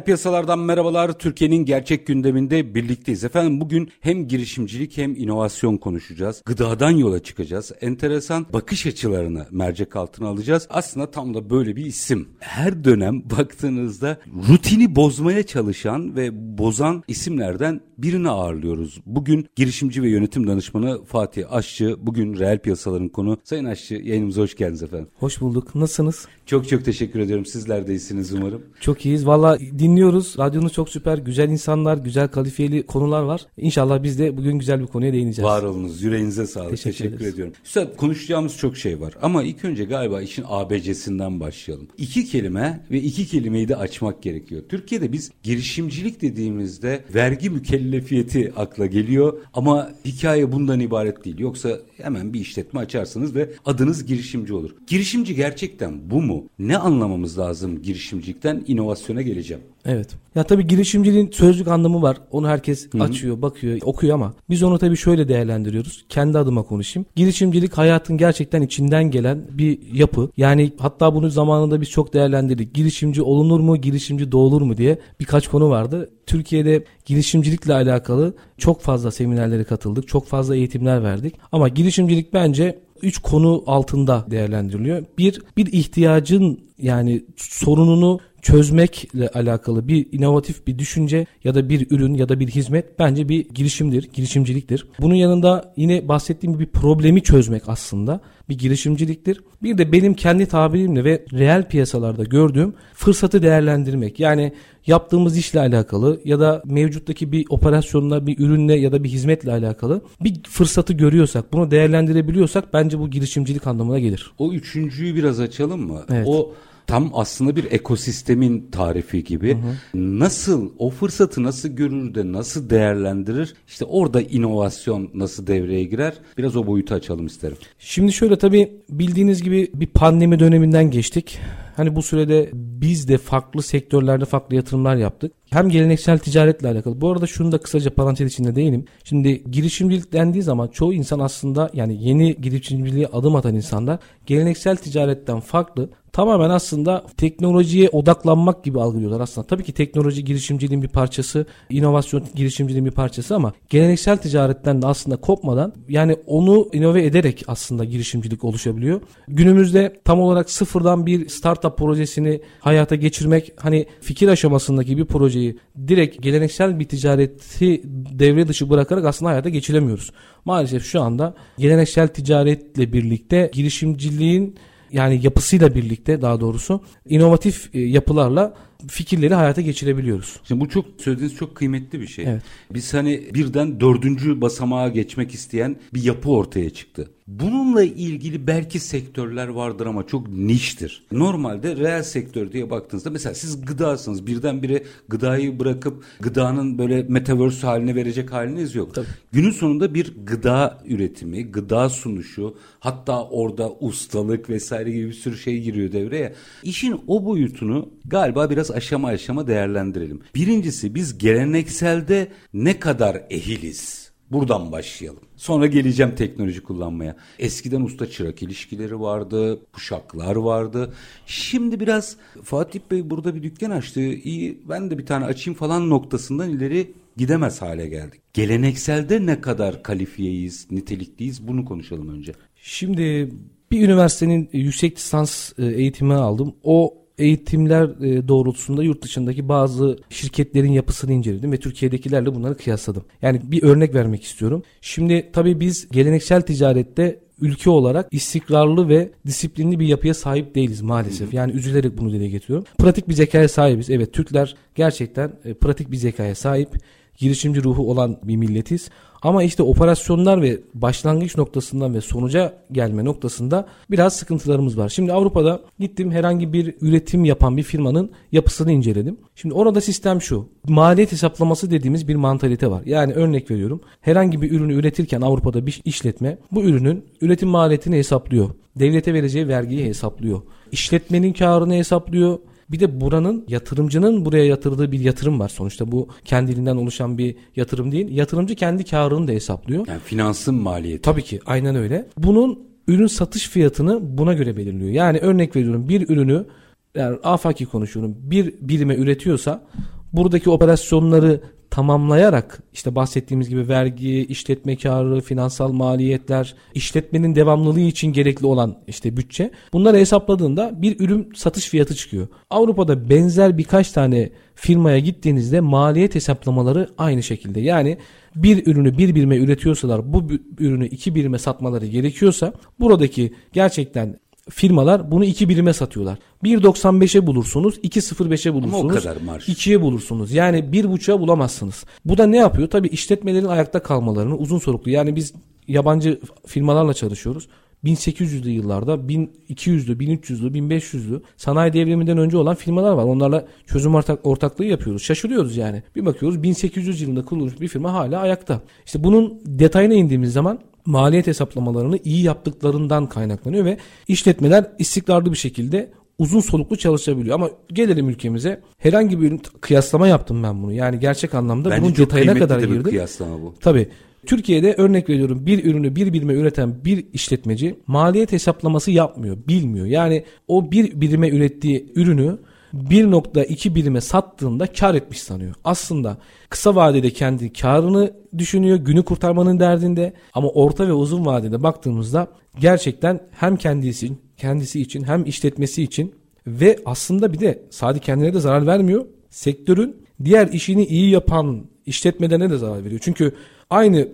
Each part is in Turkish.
Reel piyasalardan merhabalar. Türkiye'nin gerçek gündeminde birlikteyiz. Efendim bugün hem girişimcilik hem inovasyon konuşacağız. Gıdadan yola çıkacağız. Enteresan bakış açılarını mercek altına alacağız. Aslında tam da böyle bir isim. Her dönem baktığınızda rutini bozmaya çalışan ve bozan isimlerden birini ağırlıyoruz. Bugün girişimci ve yönetim danışmanı Fatih Aşçı. Bugün reel piyasaların konu. Sayın Aşçı yayınımıza hoş geldiniz efendim. Hoş bulduk. Nasılsınız? Çok çok teşekkür ediyorum. Sizler de iyisiniz umarım. Çok iyiyiz. Valla dinliyoruz. Radyonuz çok süper. Güzel insanlar, güzel kalifiyeli konular var. İnşallah biz de bugün güzel bir konuya değineceğiz. Var olunuz. Yüreğinize sağlık. Teşekkür, Teşekkür ediyorum. Üstad konuşacağımız çok şey var. Ama ilk önce galiba işin ABC'sinden başlayalım. İki kelime ve iki kelimeyi de açmak gerekiyor. Türkiye'de biz girişimcilik dediğimizde vergi mükellefiyeti akla geliyor. Ama hikaye bundan ibaret değil. Yoksa hemen bir işletme açarsınız ve adınız girişimci olur. Girişimci gerçekten bu mu? Ne anlamamız lazım girişimcilikten? inovasyona geleceğim. Evet. Ya tabii girişimciliğin sözlük anlamı var. Onu herkes Hı-hı. açıyor, bakıyor, okuyor ama biz onu tabii şöyle değerlendiriyoruz. Kendi adıma konuşayım. Girişimcilik hayatın gerçekten içinden gelen bir yapı. Yani hatta bunu zamanında biz çok değerlendirdik. Girişimci olunur mu, girişimci doğulur mu diye birkaç konu vardı. Türkiye'de girişimcilikle alakalı çok fazla seminerlere katıldık. Çok fazla eğitimler verdik. Ama girişimcilik bence üç konu altında değerlendiriliyor. Bir, bir ihtiyacın yani sorununu çözmekle alakalı bir inovatif bir düşünce ya da bir ürün ya da bir hizmet bence bir girişimdir, girişimciliktir. Bunun yanında yine bahsettiğim bir problemi çözmek aslında bir girişimciliktir. Bir de benim kendi tabirimle ve reel piyasalarda gördüğüm fırsatı değerlendirmek. Yani yaptığımız işle alakalı ya da mevcuttaki bir operasyonla, bir ürünle ya da bir hizmetle alakalı bir fırsatı görüyorsak, bunu değerlendirebiliyorsak bence bu girişimcilik anlamına gelir. O üçüncüyü biraz açalım mı? Evet. O tam aslında bir ekosistemin tarifi gibi. Hı hı. Nasıl o fırsatı nasıl görür de nasıl değerlendirir? İşte orada inovasyon nasıl devreye girer? Biraz o boyutu açalım isterim. Şimdi şöyle tabii bildiğiniz gibi bir pandemi döneminden geçtik. Hani bu sürede biz de farklı sektörlerde farklı yatırımlar yaptık. Hem geleneksel ticaretle alakalı. Bu arada şunu da kısaca parantez içinde değinim. Şimdi girişimcilik dendiği zaman çoğu insan aslında yani yeni girişimciliğe adım atan insanlar geleneksel ticaretten farklı tamamen aslında teknolojiye odaklanmak gibi algılıyorlar aslında. Tabii ki teknoloji girişimciliğin bir parçası, inovasyon girişimciliğin bir parçası ama geleneksel ticaretten de aslında kopmadan yani onu inove ederek aslında girişimcilik oluşabiliyor. Günümüzde tam olarak sıfırdan bir startup projesini hayata geçirmek hani fikir aşamasındaki bir projeyi direkt geleneksel bir ticareti devre dışı bırakarak aslında hayata geçiremiyoruz. Maalesef şu anda geleneksel ticaretle birlikte girişimciliğin yani yapısıyla birlikte daha doğrusu inovatif e, yapılarla fikirleri hayata geçirebiliyoruz. Şimdi bu çok söylediğiniz çok kıymetli bir şey. Evet. Biz hani birden dördüncü basamağa geçmek isteyen bir yapı ortaya çıktı. Bununla ilgili belki sektörler vardır ama çok niştir. Normalde reel sektör diye baktığınızda mesela siz gıdasınız birdenbire gıdayı bırakıp gıdanın böyle metaverse haline verecek haliniz yok. Tabii. Günün sonunda bir gıda üretimi, gıda sunuşu hatta orada ustalık vesaire gibi bir sürü şey giriyor devreye. İşin o boyutunu galiba biraz aşama aşama değerlendirelim. Birincisi biz gelenekselde ne kadar ehiliz? Buradan başlayalım. Sonra geleceğim teknoloji kullanmaya. Eskiden usta çırak ilişkileri vardı, kuşaklar vardı. Şimdi biraz Fatih Bey burada bir dükkan açtı. İyi ben de bir tane açayım falan noktasından ileri gidemez hale geldik. Gelenekselde ne kadar kalifiyeyiz, nitelikliyiz bunu konuşalım önce. Şimdi bir üniversitenin yüksek lisans e, eğitimi aldım. O eğitimler e, doğrultusunda yurt dışındaki bazı şirketlerin yapısını inceledim ve Türkiye'dekilerle bunları kıyasladım. Yani bir örnek vermek istiyorum. Şimdi tabii biz geleneksel ticarette ülke olarak istikrarlı ve disiplinli bir yapıya sahip değiliz maalesef. Yani üzülerek bunu dile getiriyorum. Pratik bir zekaya sahibiz. Evet Türkler gerçekten e, pratik bir zekaya sahip girişimci ruhu olan bir milletiz. Ama işte operasyonlar ve başlangıç noktasından ve sonuca gelme noktasında biraz sıkıntılarımız var. Şimdi Avrupa'da gittim herhangi bir üretim yapan bir firmanın yapısını inceledim. Şimdi orada sistem şu. Maliyet hesaplaması dediğimiz bir mantalite var. Yani örnek veriyorum. Herhangi bir ürünü üretirken Avrupa'da bir işletme bu ürünün üretim maliyetini hesaplıyor. Devlete vereceği vergiyi hesaplıyor. İşletmenin karını hesaplıyor bir de buranın yatırımcının buraya yatırdığı bir yatırım var. Sonuçta bu kendiliğinden oluşan bir yatırım değil. Yatırımcı kendi karını da hesaplıyor. Yani finansın maliyeti. Tabii ki aynen öyle. Bunun ürün satış fiyatını buna göre belirliyor. Yani örnek veriyorum bir ürünü yani afaki konuşuyorum bir birime üretiyorsa buradaki operasyonları tamamlayarak işte bahsettiğimiz gibi vergi, işletme karı, finansal maliyetler, işletmenin devamlılığı için gerekli olan işte bütçe bunları hesapladığında bir ürün satış fiyatı çıkıyor. Avrupa'da benzer birkaç tane firmaya gittiğinizde maliyet hesaplamaları aynı şekilde. Yani bir ürünü bir birime üretiyorsalar bu ürünü iki birime satmaları gerekiyorsa buradaki gerçekten firmalar bunu 2 birime satıyorlar. 1.95'e bulursunuz, 2.05'e bulursunuz. Ama o kadar marj. 2'ye bulursunuz. Yani 1.5'a bulamazsınız. Bu da ne yapıyor? Tabii işletmelerin ayakta kalmalarını uzun soluklu. Yani biz yabancı firmalarla çalışıyoruz. 1800'lü yıllarda 1200'lü, 1300'lü, 1500'lü sanayi devriminden önce olan firmalar var. Onlarla çözüm ortak, ortaklığı yapıyoruz. Şaşırıyoruz yani. Bir bakıyoruz 1800 yılında kurulmuş bir firma hala ayakta. İşte bunun detayına indiğimiz zaman maliyet hesaplamalarını iyi yaptıklarından kaynaklanıyor ve işletmeler istikrarlı bir şekilde uzun soluklu çalışabiliyor. Ama gelelim ülkemize herhangi bir kıyaslama yaptım ben bunu. Yani gerçek anlamda Bence bunun detayına kadar girdim. kıyaslama bu. Tabii. Türkiye'de örnek veriyorum bir ürünü bir birime üreten bir işletmeci maliyet hesaplaması yapmıyor, bilmiyor. Yani o bir birime ürettiği ürünü 1.2 birime sattığında kar etmiş sanıyor. Aslında kısa vadede kendi karını düşünüyor, günü kurtarmanın derdinde ama orta ve uzun vadede baktığımızda gerçekten hem kendisi kendisi için hem işletmesi için ve aslında bir de sadece kendine de zarar vermiyor. Sektörün diğer işini iyi yapan işletmelerine de zarar veriyor. Çünkü aynı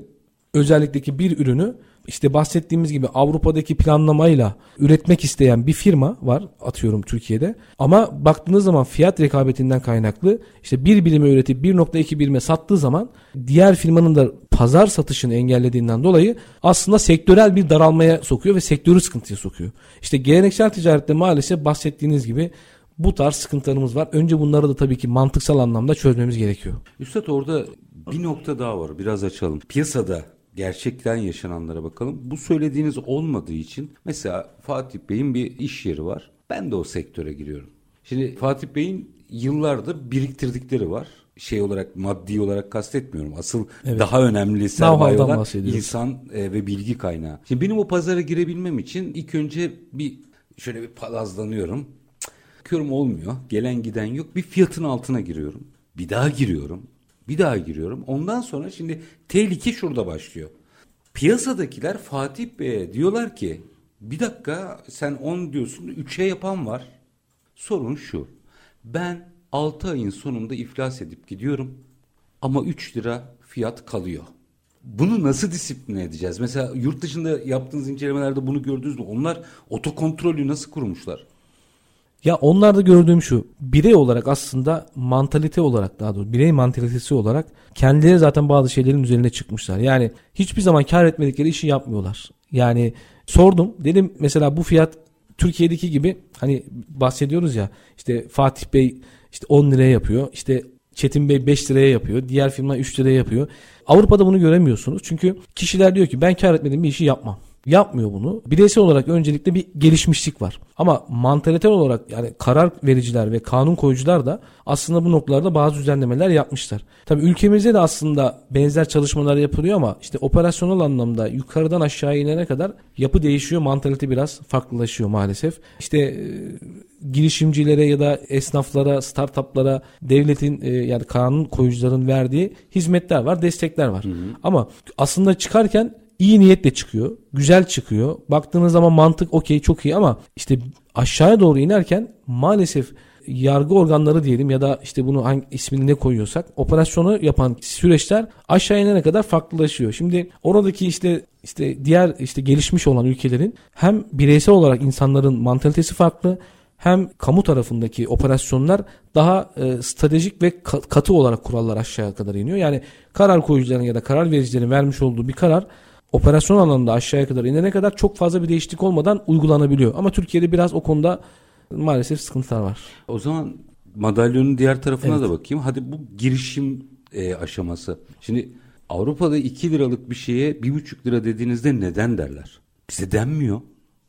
özellikteki bir ürünü işte bahsettiğimiz gibi Avrupa'daki planlamayla üretmek isteyen bir firma var atıyorum Türkiye'de. Ama baktığınız zaman fiyat rekabetinden kaynaklı işte bir birime üretip 1.2 birime sattığı zaman diğer firmanın da pazar satışını engellediğinden dolayı aslında sektörel bir daralmaya sokuyor ve sektörü sıkıntıya sokuyor. İşte geleneksel ticarette maalesef bahsettiğiniz gibi bu tarz sıkıntılarımız var. Önce bunları da tabii ki mantıksal anlamda çözmemiz gerekiyor. Üstad orada bir nokta daha var. Biraz açalım. Piyasada gerçekten yaşananlara bakalım. Bu söylediğiniz olmadığı için mesela Fatih Bey'in bir iş yeri var. Ben de o sektöre giriyorum. Şimdi Fatih Bey'in yıllardır biriktirdikleri var. Şey olarak maddi olarak kastetmiyorum. Asıl evet. daha önemli sermaye olan insan e, ve bilgi kaynağı. Şimdi benim o pazara girebilmem için ilk önce bir şöyle bir palazlanıyorum. Bakıyorum olmuyor. Gelen giden yok. Bir fiyatın altına giriyorum. Bir daha giriyorum. Bir daha giriyorum. Ondan sonra şimdi tehlike şurada başlıyor. Piyasadakiler Fatih Bey'e diyorlar ki bir dakika sen 10 diyorsun 3'e yapan var. Sorun şu. Ben 6 ayın sonunda iflas edip gidiyorum ama 3 lira fiyat kalıyor. Bunu nasıl disipline edeceğiz? Mesela yurt dışında yaptığınız incelemelerde bunu gördünüz mü? Onlar otokontrolü nasıl kurmuşlar? Ya onlarda gördüğüm şu birey olarak aslında mantalite olarak daha doğrusu birey mantalitesi olarak kendileri zaten bazı şeylerin üzerine çıkmışlar. Yani hiçbir zaman kar etmedikleri işi yapmıyorlar. Yani sordum dedim mesela bu fiyat Türkiye'deki gibi hani bahsediyoruz ya işte Fatih Bey işte 10 liraya yapıyor işte Çetin Bey 5 liraya yapıyor diğer firma 3 liraya yapıyor. Avrupa'da bunu göremiyorsunuz çünkü kişiler diyor ki ben kar etmediğim bir işi yapmam yapmıyor bunu. Bireysel olarak öncelikle bir gelişmişlik var. Ama mantalite olarak yani karar vericiler ve kanun koyucular da aslında bu noktalarda bazı düzenlemeler yapmışlar. Tabii ülkemizde de aslında benzer çalışmalar yapılıyor ama işte operasyonel anlamda yukarıdan aşağı inene kadar yapı değişiyor. Mantalite biraz farklılaşıyor maalesef. İşte e, girişimcilere ya da esnaflara, startuplara devletin e, yani kanun koyucuların verdiği hizmetler var, destekler var. Hı hı. Ama aslında çıkarken iyi niyetle çıkıyor. Güzel çıkıyor. Baktığınız zaman mantık okey çok iyi ama işte aşağıya doğru inerken maalesef yargı organları diyelim ya da işte bunu hangi ismini ne koyuyorsak operasyonu yapan süreçler aşağı inene kadar farklılaşıyor. Şimdi oradaki işte işte diğer işte gelişmiş olan ülkelerin hem bireysel olarak insanların mantalitesi farklı hem kamu tarafındaki operasyonlar daha e, stratejik ve katı olarak kurallar aşağıya kadar iniyor. Yani karar koyucuların ya da karar vericilerin vermiş olduğu bir karar operasyon alanında aşağıya kadar inene kadar çok fazla bir değişiklik olmadan uygulanabiliyor. Ama Türkiye'de biraz o konuda maalesef sıkıntılar var. O zaman madalyonun diğer tarafına evet. da bakayım. Hadi bu girişim e, aşaması. Şimdi Avrupa'da 2 liralık bir şeye 1,5 lira dediğinizde neden derler? Bize denmiyor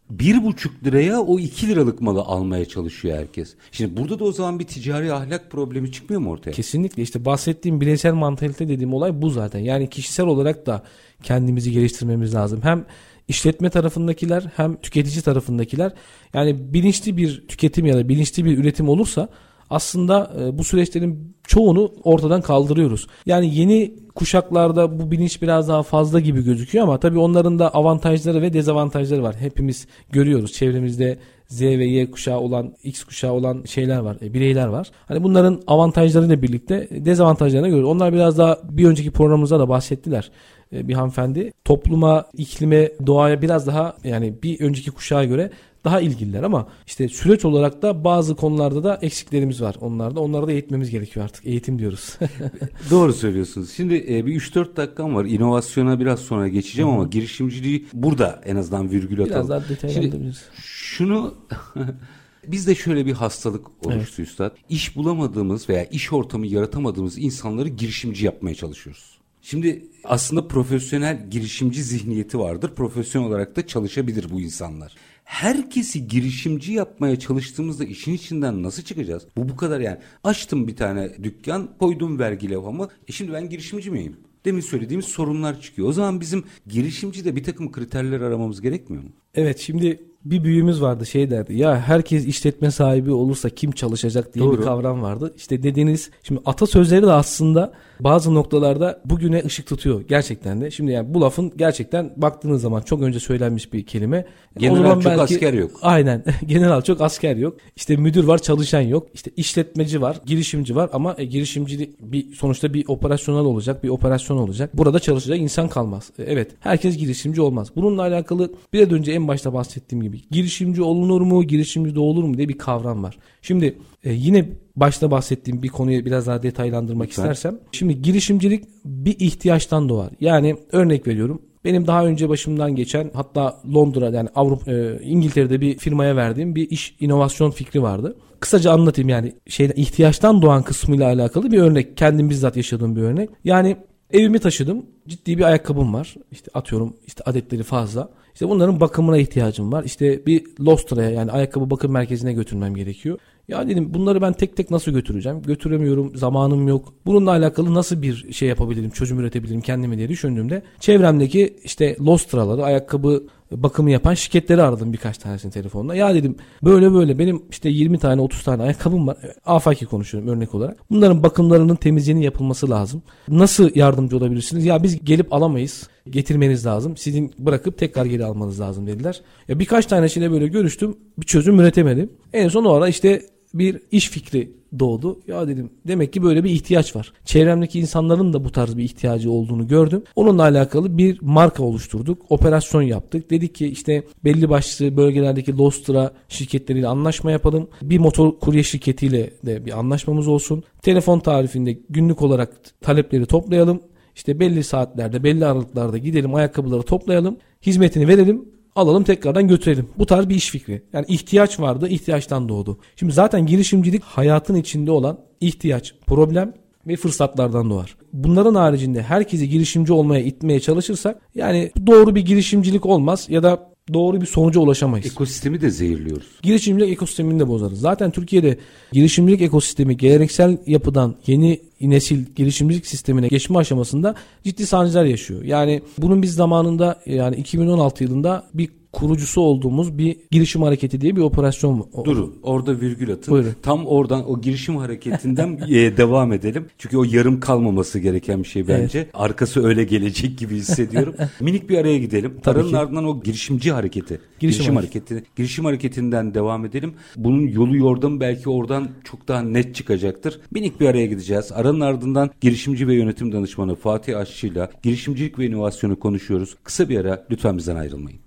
bir buçuk liraya o iki liralık malı almaya çalışıyor herkes. Şimdi burada da o zaman bir ticari ahlak problemi çıkmıyor mu ortaya? Kesinlikle işte bahsettiğim bireysel mantalite dediğim olay bu zaten. Yani kişisel olarak da kendimizi geliştirmemiz lazım. Hem işletme tarafındakiler hem tüketici tarafındakiler yani bilinçli bir tüketim ya da bilinçli bir üretim olursa aslında e, bu süreçlerin çoğunu ortadan kaldırıyoruz. Yani yeni kuşaklarda bu bilinç biraz daha fazla gibi gözüküyor ama tabii onların da avantajları ve dezavantajları var. Hepimiz görüyoruz çevremizde Z ve Y kuşağı olan, X kuşağı olan şeyler var, e, bireyler var. Hani bunların avantajlarıyla birlikte dezavantajlarını görüyoruz. Onlar biraz daha bir önceki programımızda da bahsettiler e, bir hanımefendi. Topluma, iklime, doğaya biraz daha yani bir önceki kuşağa göre daha ilgililer ama işte süreç olarak da bazı konularda da eksiklerimiz var onlarda. Onları da eğitmemiz gerekiyor artık. Eğitim diyoruz. Doğru söylüyorsunuz. Şimdi e, bir 3-4 dakikam var. İnovasyona biraz sonra geçeceğim Hı-hı. ama girişimciliği burada en azından virgül atalım. Biraz daha detaylandırabiliriz. Şunu Bizde şöyle bir hastalık oluştu evet. üstad. İş bulamadığımız veya iş ortamı yaratamadığımız insanları girişimci yapmaya çalışıyoruz. Şimdi aslında profesyonel girişimci zihniyeti vardır. Profesyonel olarak da çalışabilir bu insanlar herkesi girişimci yapmaya çalıştığımızda işin içinden nasıl çıkacağız? Bu bu kadar yani. Açtım bir tane dükkan, koydum vergi levhamı. E şimdi ben girişimci miyim? Demin söylediğimiz sorunlar çıkıyor. O zaman bizim girişimci de bir takım kriterler aramamız gerekmiyor mu? Evet şimdi bir büyüğümüz vardı şey derdi ya herkes işletme sahibi olursa kim çalışacak diye Doğru. bir kavram vardı. İşte dediğiniz şimdi atasözleri de aslında bazı noktalarda bugüne ışık tutuyor gerçekten de. Şimdi yani bu lafın gerçekten baktığınız zaman çok önce söylenmiş bir kelime. General çok belki, asker yok. Aynen. General çok asker yok. İşte müdür var çalışan yok. İşte işletmeci var, girişimci var ama e, girişimci bir sonuçta bir operasyonel olacak, bir operasyon olacak. Burada çalışacak insan kalmaz. E, evet. Herkes girişimci olmaz. Bununla alakalı biraz önce en başta bahsettiğim gibi girişimci olunur mu, girişimci de olur mu diye bir kavram var. Şimdi e, yine başta bahsettiğim bir konuyu biraz daha detaylandırmak Lütfen. istersem. Şimdi girişimcilik bir ihtiyaçtan doğar. Yani örnek veriyorum. Benim daha önce başımdan geçen hatta Londra yani Avrupa e, İngiltere'de bir firmaya verdiğim bir iş inovasyon fikri vardı. Kısaca anlatayım yani şeyden ihtiyaçtan doğan kısmıyla alakalı bir örnek. Kendim bizzat yaşadığım bir örnek. Yani evimi taşıdım. Ciddi bir ayakkabım var. İşte atıyorum işte adetleri fazla. İşte bunların bakımına ihtiyacım var. İşte bir Lostra'ya yani ayakkabı bakım merkezine götürmem gerekiyor. Ya dedim bunları ben tek tek nasıl götüreceğim? Götüremiyorum, zamanım yok. Bununla alakalı nasıl bir şey yapabilirim, çözüm üretebilirim kendime diye düşündüğümde çevremdeki işte Lostra'ları, ayakkabı bakımı yapan şirketleri aradım birkaç tanesini telefonla. Ya dedim böyle böyle benim işte 20 tane 30 tane ayakkabım var. Afaki konuşuyorum örnek olarak. Bunların bakımlarının temizliğinin yapılması lazım. Nasıl yardımcı olabilirsiniz? Ya biz gelip alamayız. Getirmeniz lazım. Sizin bırakıp tekrar geri almanız lazım dediler. Ya birkaç tanesiyle böyle görüştüm. Bir çözüm üretemedim. En son o ara işte bir iş fikri doğdu. Ya dedim demek ki böyle bir ihtiyaç var. Çevremdeki insanların da bu tarz bir ihtiyacı olduğunu gördüm. Onunla alakalı bir marka oluşturduk. Operasyon yaptık. Dedik ki işte belli başlı bölgelerdeki Lostra şirketleriyle anlaşma yapalım. Bir motor kurye şirketiyle de bir anlaşmamız olsun. Telefon tarifinde günlük olarak talepleri toplayalım. İşte belli saatlerde, belli aralıklarda gidelim ayakkabıları toplayalım. Hizmetini verelim alalım tekrardan götürelim. Bu tarz bir iş fikri. Yani ihtiyaç vardı, ihtiyaçtan doğdu. Şimdi zaten girişimcilik hayatın içinde olan ihtiyaç, problem ve fırsatlardan doğar. Bunların haricinde herkesi girişimci olmaya itmeye çalışırsak yani doğru bir girişimcilik olmaz ya da doğru bir sonuca ulaşamayız. Ekosistemi de zehirliyoruz. Girişimcilik ekosistemini de bozarız. Zaten Türkiye'de girişimcilik ekosistemi geleneksel yapıdan yeni nesil girişimcilik sistemine geçme aşamasında ciddi sancılar yaşıyor. Yani bunun biz zamanında yani 2016 yılında bir kurucusu olduğumuz bir girişim hareketi diye bir operasyon. Durun orada virgül atın. Buyurun. Tam oradan o girişim hareketinden e, devam edelim. Çünkü o yarım kalmaması gereken bir şey bence. Evet. Arkası öyle gelecek gibi hissediyorum. Minik bir araya gidelim. Tabii Aranın ki. ardından o girişimci hareketi. Girişim, girişim hareketi. Girişim hareketinden devam edelim. Bunun yolu yordam belki oradan çok daha net çıkacaktır. Minik bir araya gideceğiz. Aranın ardından girişimci ve yönetim danışmanı Fatih Aşçı ile girişimcilik ve inovasyonu konuşuyoruz. Kısa bir ara lütfen bizden ayrılmayın.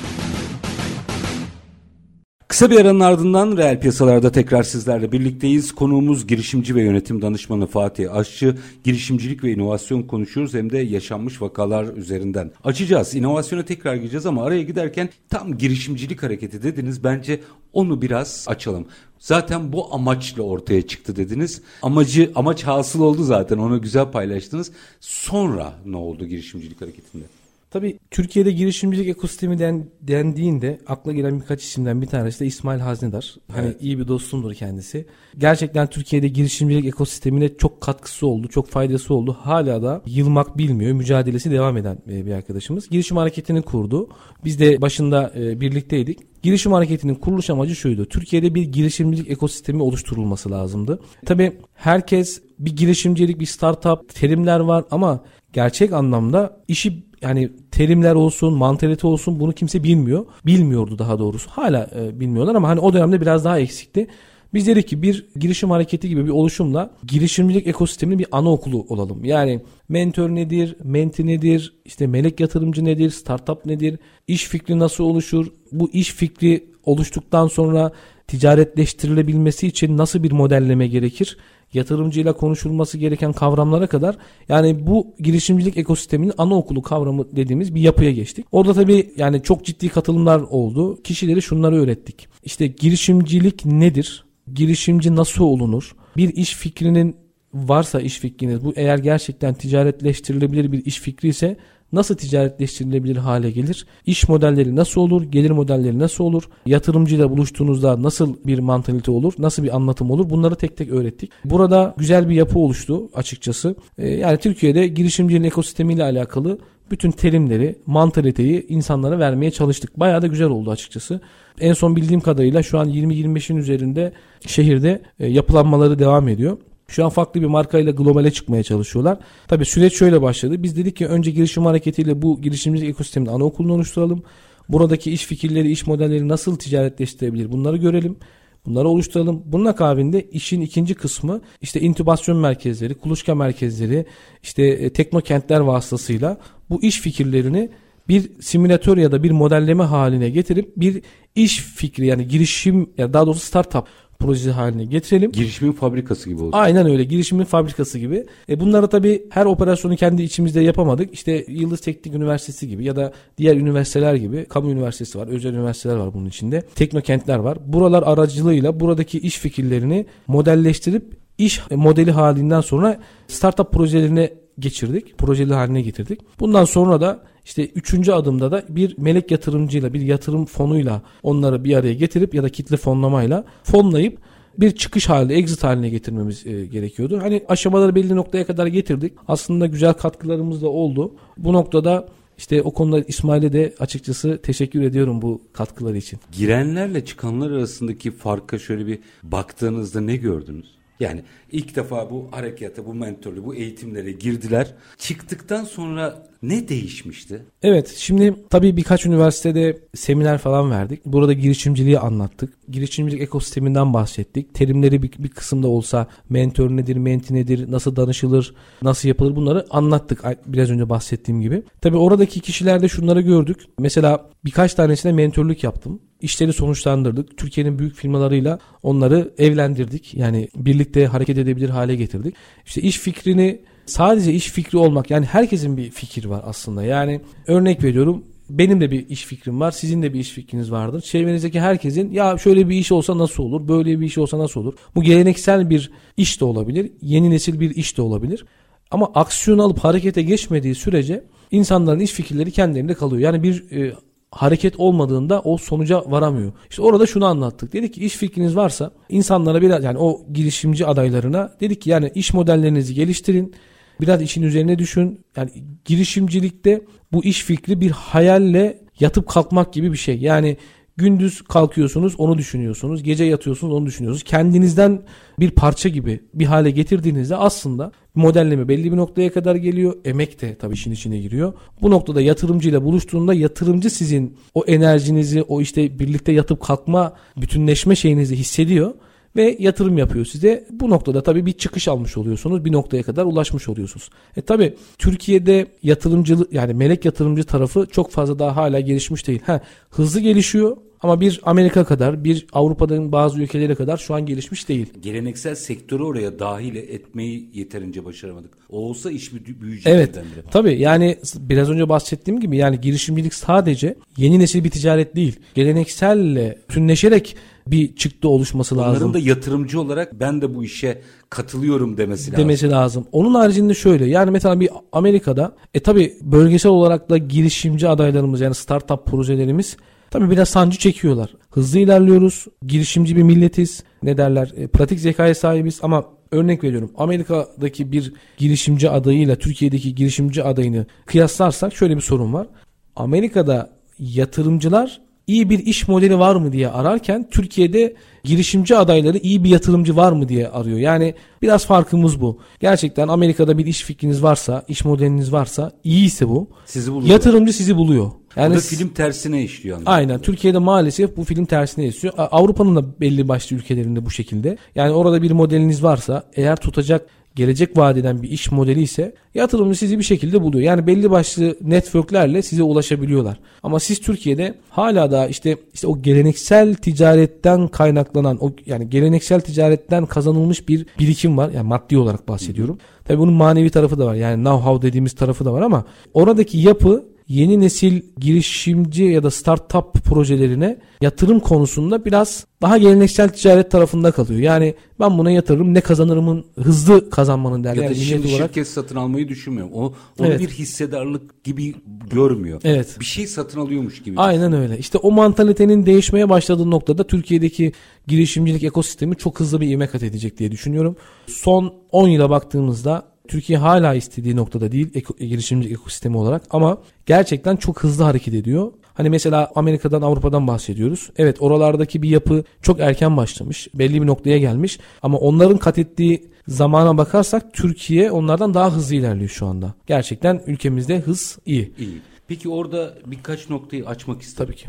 Kısa bir aranın ardından reel piyasalarda tekrar sizlerle birlikteyiz. Konuğumuz girişimci ve yönetim danışmanı Fatih Aşçı. Girişimcilik ve inovasyon konuşuyoruz hem de yaşanmış vakalar üzerinden. Açacağız. İnovasyona tekrar gireceğiz ama araya giderken tam girişimcilik hareketi dediniz. Bence onu biraz açalım. Zaten bu amaçla ortaya çıktı dediniz. Amacı amaç hasıl oldu zaten. Onu güzel paylaştınız. Sonra ne oldu girişimcilik hareketinde? Tabii Türkiye'de girişimcilik ekosistemi den, dendiğinde akla gelen birkaç isimden bir tanesi de İsmail Haznedar. Hani evet. iyi bir dostumdur kendisi. Gerçekten Türkiye'de girişimcilik ekosistemine çok katkısı oldu, çok faydası oldu. Hala da yılmak bilmiyor, mücadelesi devam eden e, bir arkadaşımız. Girişim hareketini kurdu. Biz de başında e, birlikteydik. Girişim hareketinin kuruluş amacı şuydu. Türkiye'de bir girişimcilik ekosistemi oluşturulması lazımdı. Tabii herkes bir girişimcilik, bir startup terimler var ama gerçek anlamda işi yani terimler olsun, mantalite olsun bunu kimse bilmiyor. Bilmiyordu daha doğrusu. Hala e, bilmiyorlar ama hani o dönemde biraz daha eksikti. Biz dedik ki bir girişim hareketi gibi bir oluşumla girişimcilik ekosisteminin bir anaokulu olalım. Yani mentor nedir, menti nedir, işte melek yatırımcı nedir, startup nedir, iş fikri nasıl oluşur, bu iş fikri oluştuktan sonra ticaretleştirilebilmesi için nasıl bir modelleme gerekir? Yatırımcıyla konuşulması gereken kavramlara kadar yani bu girişimcilik ekosisteminin anaokulu kavramı dediğimiz bir yapıya geçtik. Orada tabii yani çok ciddi katılımlar oldu. Kişileri şunları öğrettik. İşte girişimcilik nedir? Girişimci nasıl olunur? Bir iş fikrinin varsa iş fikriniz bu eğer gerçekten ticaretleştirilebilir bir iş fikri ise nasıl ticaretleştirilebilir hale gelir? İş modelleri nasıl olur? Gelir modelleri nasıl olur? Yatırımcıyla buluştuğunuzda nasıl bir mantalite olur? Nasıl bir anlatım olur? Bunları tek tek öğrettik. Burada güzel bir yapı oluştu açıkçası. Ee, yani Türkiye'de girişimcinin ekosistemiyle alakalı bütün terimleri, mantaliteyi insanlara vermeye çalıştık. Bayağı da güzel oldu açıkçası. En son bildiğim kadarıyla şu an 20-25'in üzerinde şehirde e, yapılanmaları devam ediyor. Şu an farklı bir markayla globale çıkmaya çalışıyorlar. Tabii süreç şöyle başladı. Biz dedik ki önce girişim hareketiyle bu girişimcilik ekosistemini anaokulunu oluşturalım. Buradaki iş fikirleri, iş modelleri nasıl ticaretleştirebilir bunları görelim. Bunları oluşturalım. Bunun akabinde işin ikinci kısmı işte intübasyon merkezleri, kuluçka merkezleri, işte e, teknokentler vasıtasıyla bu iş fikirlerini bir simülatör ya da bir modelleme haline getirip bir iş fikri yani girişim ya daha doğrusu startup projesi haline getirelim. Girişimin fabrikası gibi olsun. Aynen öyle. Girişimin fabrikası gibi. E bunları tabii her operasyonu kendi içimizde yapamadık. İşte Yıldız Teknik Üniversitesi gibi ya da diğer üniversiteler gibi kamu üniversitesi var, özel üniversiteler var bunun içinde. Teknokentler var. Buralar aracılığıyla buradaki iş fikirlerini modelleştirip iş modeli halinden sonra startup projelerine geçirdik. Projeli haline getirdik. Bundan sonra da işte üçüncü adımda da bir melek yatırımcıyla bir yatırım fonuyla onları bir araya getirip ya da kitle fonlamayla fonlayıp bir çıkış haline, exit haline getirmemiz e, gerekiyordu. Hani aşamaları belli noktaya kadar getirdik. Aslında güzel katkılarımız da oldu. Bu noktada işte o konuda İsmail'e de açıkçası teşekkür ediyorum bu katkıları için. Girenlerle çıkanlar arasındaki farka şöyle bir baktığınızda ne gördünüz? Yani ilk defa bu harekete, bu mentorlu, bu eğitimlere girdiler. Çıktıktan sonra ne değişmişti? Evet şimdi tabii birkaç üniversitede seminer falan verdik. Burada girişimciliği anlattık. Girişimcilik ekosisteminden bahsettik. Terimleri bir, bir kısımda olsa mentor nedir, menti nedir, nasıl danışılır, nasıl yapılır bunları anlattık biraz önce bahsettiğim gibi. Tabii oradaki kişilerde şunları gördük. Mesela birkaç tanesine mentorluk yaptım işleri sonuçlandırdık. Türkiye'nin büyük firmalarıyla onları evlendirdik. Yani birlikte hareket edebilir hale getirdik. İşte iş fikrini sadece iş fikri olmak yani herkesin bir fikir var aslında. Yani örnek veriyorum benim de bir iş fikrim var. Sizin de bir iş fikriniz vardır. Çevrenizdeki herkesin ya şöyle bir iş olsa nasıl olur? Böyle bir iş olsa nasıl olur? Bu geleneksel bir iş de olabilir. Yeni nesil bir iş de olabilir. Ama aksiyon alıp harekete geçmediği sürece insanların iş fikirleri kendilerinde kalıyor. Yani bir e, hareket olmadığında o sonuca varamıyor. İşte orada şunu anlattık. Dedik ki iş fikriniz varsa insanlara biraz yani o girişimci adaylarına dedik ki yani iş modellerinizi geliştirin. Biraz işin üzerine düşün. Yani girişimcilikte bu iş fikri bir hayalle yatıp kalkmak gibi bir şey. Yani gündüz kalkıyorsunuz onu düşünüyorsunuz. Gece yatıyorsunuz onu düşünüyorsunuz. Kendinizden bir parça gibi bir hale getirdiğinizde aslında modelleme belli bir noktaya kadar geliyor. Emek de tabii işin içine giriyor. Bu noktada yatırımcıyla buluştuğunda yatırımcı sizin o enerjinizi, o işte birlikte yatıp kalkma, bütünleşme şeyinizi hissediyor ve yatırım yapıyor size. Bu noktada tabii bir çıkış almış oluyorsunuz. Bir noktaya kadar ulaşmış oluyorsunuz. E tabii Türkiye'de yatırımcılık yani melek yatırımcı tarafı çok fazla daha hala gelişmiş değil. Ha, hızlı gelişiyor ama bir Amerika kadar, bir Avrupa'nın bazı ülkelere kadar şu an gelişmiş değil. Geleneksel sektörü oraya dahil etmeyi yeterince başaramadık. O olsa iş büyüyecek. Evet. Tabii yani biraz önce bahsettiğim gibi yani girişimcilik sadece yeni nesil bir ticaret değil. Gelenekselle tünleşerek bir çıktı oluşması Onların lazım. Onların da yatırımcı olarak ben de bu işe katılıyorum demesi, demesi lazım. lazım. Onun haricinde şöyle yani mesela bir Amerika'da e tabi bölgesel olarak da girişimci adaylarımız yani startup projelerimiz Tabii biraz sancı çekiyorlar. Hızlı ilerliyoruz. Girişimci bir milletiz. Ne derler? E, pratik zekaya sahibiz ama örnek veriyorum. Amerika'daki bir girişimci adayıyla Türkiye'deki girişimci adayını kıyaslarsak şöyle bir sorun var. Amerika'da yatırımcılar iyi bir iş modeli var mı diye ararken Türkiye'de girişimci adayları iyi bir yatırımcı var mı diye arıyor. Yani biraz farkımız bu. Gerçekten Amerika'da bir iş fikriniz varsa, iş modeliniz varsa, iyiyse bu. Sizi buluyor. Yatırımcı sizi buluyor. Yani Burada film tersine işliyor. Anladım. Aynen. Türkiye'de maalesef bu film tersine işliyor. Avrupa'nın da belli başlı ülkelerinde bu şekilde. Yani orada bir modeliniz varsa eğer tutacak gelecek vadeden bir iş modeli ise yatırımcı sizi bir şekilde buluyor. Yani belli başlı networklerle size ulaşabiliyorlar. Ama siz Türkiye'de hala da işte işte o geleneksel ticaretten kaynaklanan o yani geleneksel ticaretten kazanılmış bir birikim var. Yani maddi olarak bahsediyorum. Tabii bunun manevi tarafı da var. Yani know-how dediğimiz tarafı da var ama oradaki yapı yeni nesil girişimci ya da startup projelerine yatırım konusunda biraz daha geleneksel ticaret tarafında kalıyor. Yani ben buna yatırırım ne kazanırımın hızlı kazanmanın derler. Ya da şimdi olarak... şirket satın almayı düşünmüyorum. O onu evet. bir hissedarlık gibi görmüyor. Evet. Bir şey satın alıyormuş gibi. Aynen öyle. İşte o mantalitenin değişmeye başladığı noktada Türkiye'deki girişimcilik ekosistemi çok hızlı bir ivme kat edecek diye düşünüyorum. Son 10 yıla baktığımızda Türkiye hala istediği noktada değil eko, girişimcilik ekosistemi olarak ama gerçekten çok hızlı hareket ediyor. Hani mesela Amerika'dan Avrupa'dan bahsediyoruz. Evet oralardaki bir yapı çok erken başlamış. Belli bir noktaya gelmiş. Ama onların kat ettiği zamana bakarsak Türkiye onlardan daha hızlı ilerliyor şu anda. Gerçekten ülkemizde hız iyi. İyi. Peki orada birkaç noktayı açmak istedim. Tabii ki.